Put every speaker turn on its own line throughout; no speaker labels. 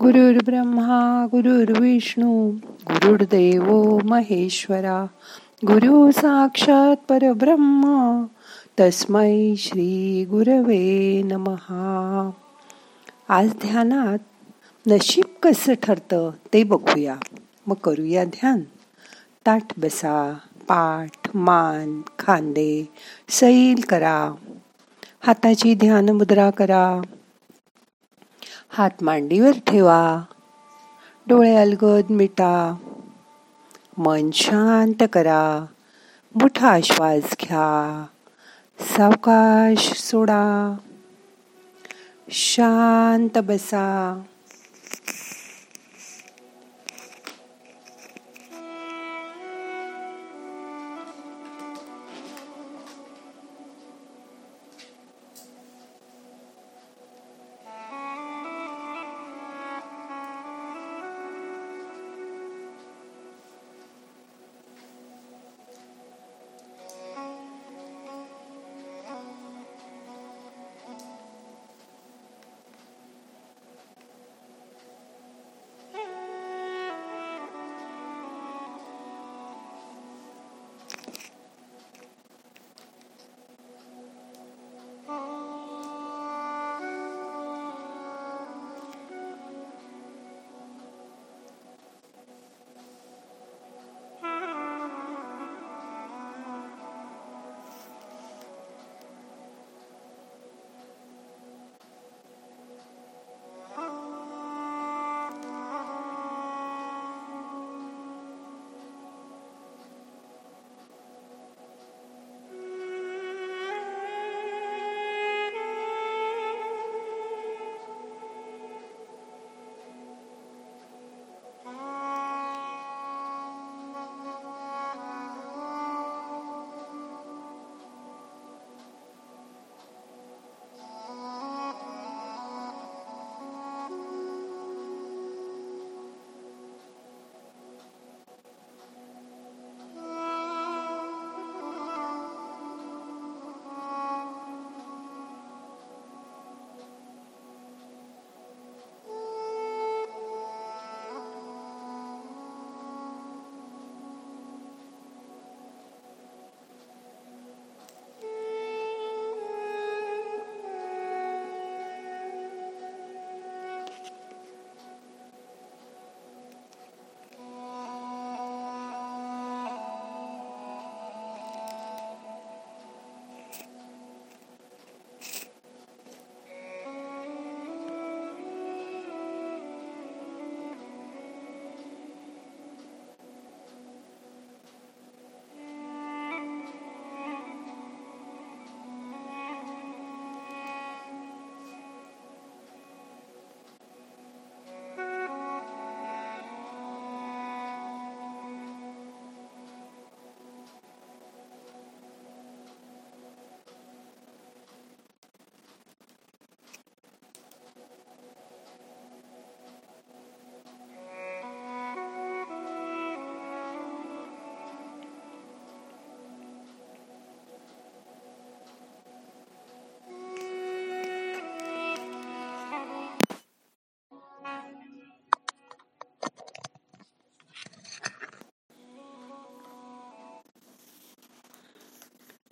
गुरुर् ब्रह्मा गुरुर्विष्णू गुरुर्देव महेश्वरा गुरु साक्षात परब्रह्म तस्मै श्री गुरवे नमहा. आज ध्यानात नशीब कसं ठरतं ते बघूया. मग करूया ध्यान. ताठ बसा पाठ मान खांदे सैल करा. हाताची ध्यान मुद्रा करा. हात मांडीवर ठेवा. डोळे अलगद मिटा. मन शांत करा. मोठा श्वास घ्या. सावकाश सोडा. शांत बसा.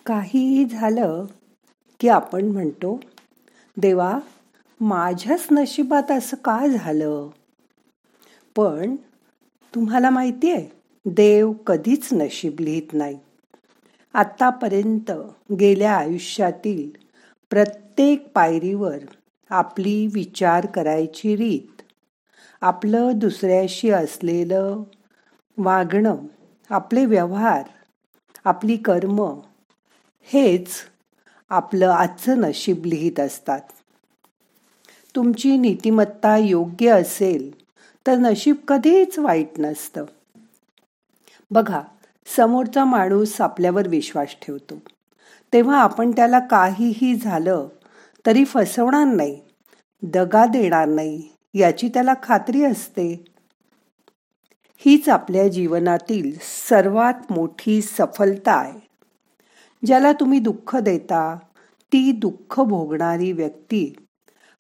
काहीही झालं की आपण म्हणतो देवा माझ्याच नशिबात असं का झालं? पण तुम्हाला माहिती आहे देव कधीच नशीब लिहित नाही. आत्तापर्यंत गेल्या आयुष्यातील प्रत्येक पायरीवर आपली विचार करायची रीत आपलं दुसऱ्याशी असलेलं वागणं आपले व्यवहार आपली कर्म हेच आपलं आजचं नशीब लिहित असतात. तुमची नीतिमत्ता योग्य असेल तर नशीब कधीच वाईट नसतं. बघा समोरचा माणूस आपल्यावर विश्वास ठेवतो. तेव्हा आपण त्याला काहीही झालं तरी फसवणार नाही दगा देणार नाही याची त्याला खात्री असते. हीच आपल्या जीवनातील सर्वात मोठी सफलता आहे. ज्याला तुम्ही दुःख देता ती दुःख भोगणारी व्यक्ती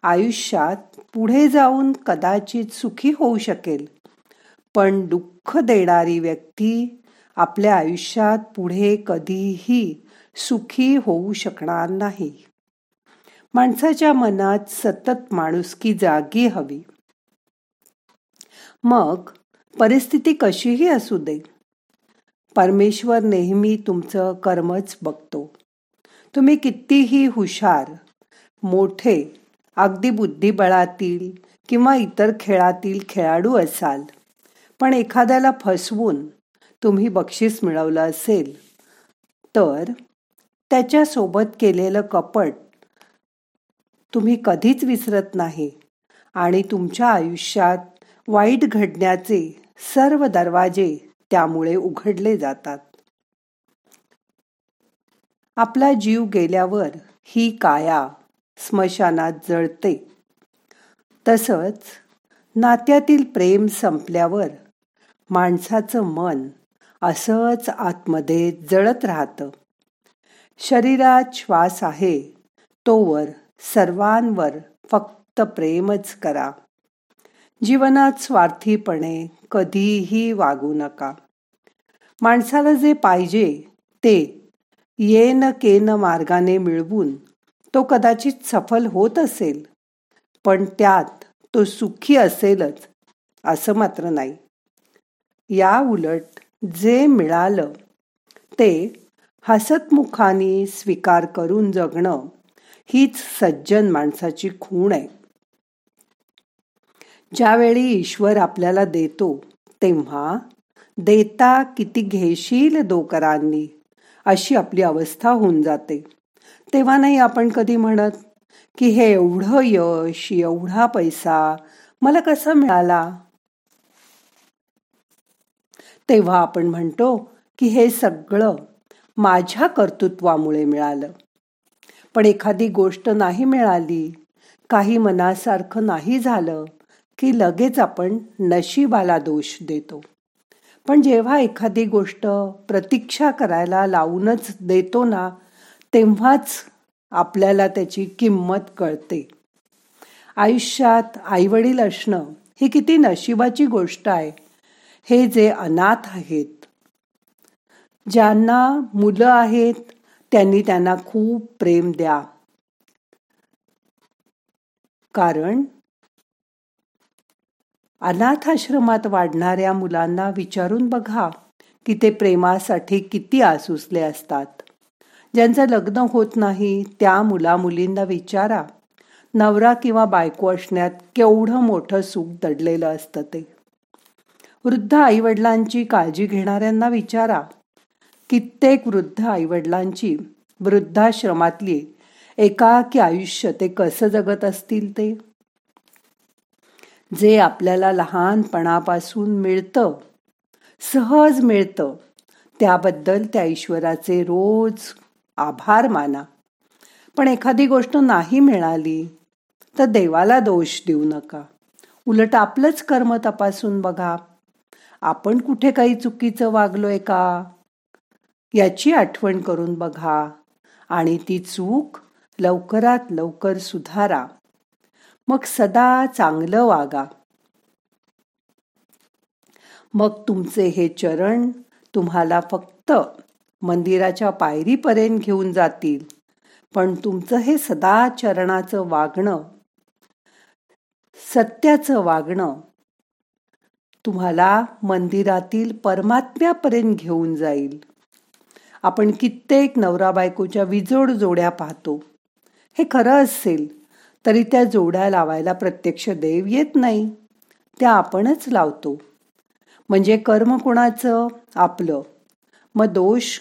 आयुष्यात पुढे जाऊन कदाचित सुखी होऊ शकेल. पण दुःख देणारी व्यक्ती आपल्या आयुष्यात पुढे कधीही सुखी होऊ शकणार नाही. माणसाच्या मनात सतत माणुसकी जागी हवी. मग परिस्थिती कशीही असू दे परमेश्वर नेहमी तुमचं कर्मच बघतो. तुम्ही कितीही हुशार मोठे अगदी बुद्धिबळातील किंवा इतर खेळातील खेळाडू असाल पण एखाद्याला फसवून तुम्ही बक्षीस मिळवलं असेल तर त्याच्यासोबत केलेलं कपट तुम्ही कधीच विसरत नाही आणि तुमच्या आयुष्यात वाईट घडण्याचे सर्व दरवाजे त्यामुळे उघडले जातात. आपला जीव गेल्यावर ही काया स्मशानात जळते. तसंच नात्यातील प्रेम संपल्यावर माणसाचं मन असंच आतमध्ये जळत राहतं. शरीरात श्वास आहे तोवर सर्वांवर फक्त प्रेमच करा. जीवनात स्वार्थीपणे कधीही वागू नका. माणसाला जे पाहिजे ते येन केन मार्गाने मिळवून तो कदाचित सफल होत असेल पण त्यात तो सुखी असेलच असं मात्र नाही. या उलट जे मिळालं ते हसतमुखाने स्वीकार करून जगणं हीच सज्जन माणसाची खूण आहे. ज्यावेळी ईश्वर आपल्याला देतो तेव्हा देता किती घेशील दोकरांनी अशी आपली अवस्था होऊन जाते. तेव्हा नाही आपण कधी म्हणत की हे एवढं यश एवढा पैसा मला कसा मिळाला? तेव्हा आपण म्हणतो की हे सगळं माझ्या कर्तृत्वामुळे मिळालं. पण एखादी गोष्ट नाही मिळाली काही मनासारखं नाही झालं की लगेच आपण नशिबाला दोष देतो. पण जेव्हा एखादी गोष्ट प्रतीक्षा करायला लावूनच देतो ना तेव्हाच आपल्याला त्याची किंमत कळते. आयुष्यात आईवडील असणं ही किती नशिबाची गोष्ट आहे हे जे अनाथ आहेत. ज्यांना मुलं आहेत त्यांनी त्यांना खूप प्रेम द्या. कारण अनाथाश्रमात वाढणाऱ्या मुलांना विचारून बघा की ते प्रेमासाठी किती आसुसले असतात. ज्यांचं लग्न होत नाही त्या मुला मुलींना विचारा. नवरा किंवा बायको असण्यात केवढं मोठं सुख दडलेलं असतं ते. वृद्ध आईवडिलांची काळजी घेणाऱ्यांना विचारा. कित्येक वृद्ध आईवडिलांची वृद्धाश्रमातली एकाकी आयुष्य ते कसं जगत असतील ते? जे आपल्याला लहानपणापासून मिळतं सहज मिळतं त्याबद्दल त्या ईश्वराचे रोज आभार माना. पण एखादी गोष्ट नाही मिळाली तर देवाला दोष देऊ नका. उलट आपलंच कर्म तपासून बघा. आपण कुठे काही चुकीचं वागलोय का? याची आठवण करून बघा आणि ती चूक लवकरात लवकर सुधारा. मग सदा चांगलं वागा. मग तुमचे हे चरण तुम्हाला फक्त मंदिराच्या पायरीपर्यंत घेऊन जातील. पण तुमचं हे सदा चरणाचं वागणं सत्याचं वागणं तुम्हाला मंदिरातील परमात्म्यापर्यंत घेऊन जाईल. आपण कित्येक नवरा बायकोच्या विजोड जोड्या पाहतो. हे खरं असेल. तरी त्या जोड्या लावायला प्रत्यक्ष देव येत नाही. त्या आपणच लावतो. म्हणजे कर्म कोणाचं? आपलं. मग दोष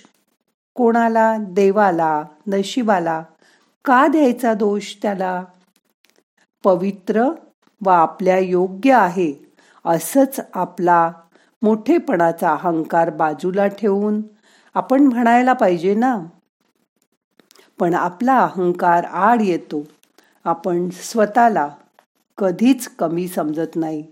कोणाला? देवाला? नशिबाला? का द्यायचा दोष त्याला? पवित्र व आपल्या योग्य आहे. असंच आपला मोठेपणाचा अहंकार बाजूला ठेवून आपण म्हणायला पाहिजे ना? पण आपला अहंकार आड येतो. आपण स्वतःला कधीच कमी समजत नाही.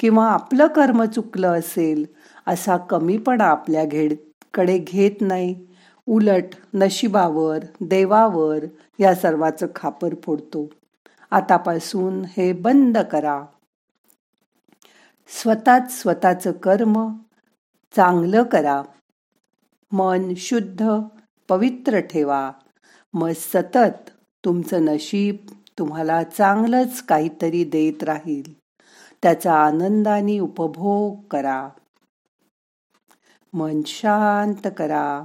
किंवा आपलं कर्म चुकलं असेल असा कमीपणा आपल्या घेडकडे घेत नाही. उलट नशिबावर देवावर या सर्वाचं खापर फोडतो. आतापासून हे बंद करा. स्वतःच स्वतःचं कर्म चांगलं करा. मन शुद्ध पवित्र ठेवा. मग सतत तुमचं नशीब तुम्हाला चांगलंच काहीतरी देत राहील. त्याचा आनंदाने उपभोग करा. मन शांत करा.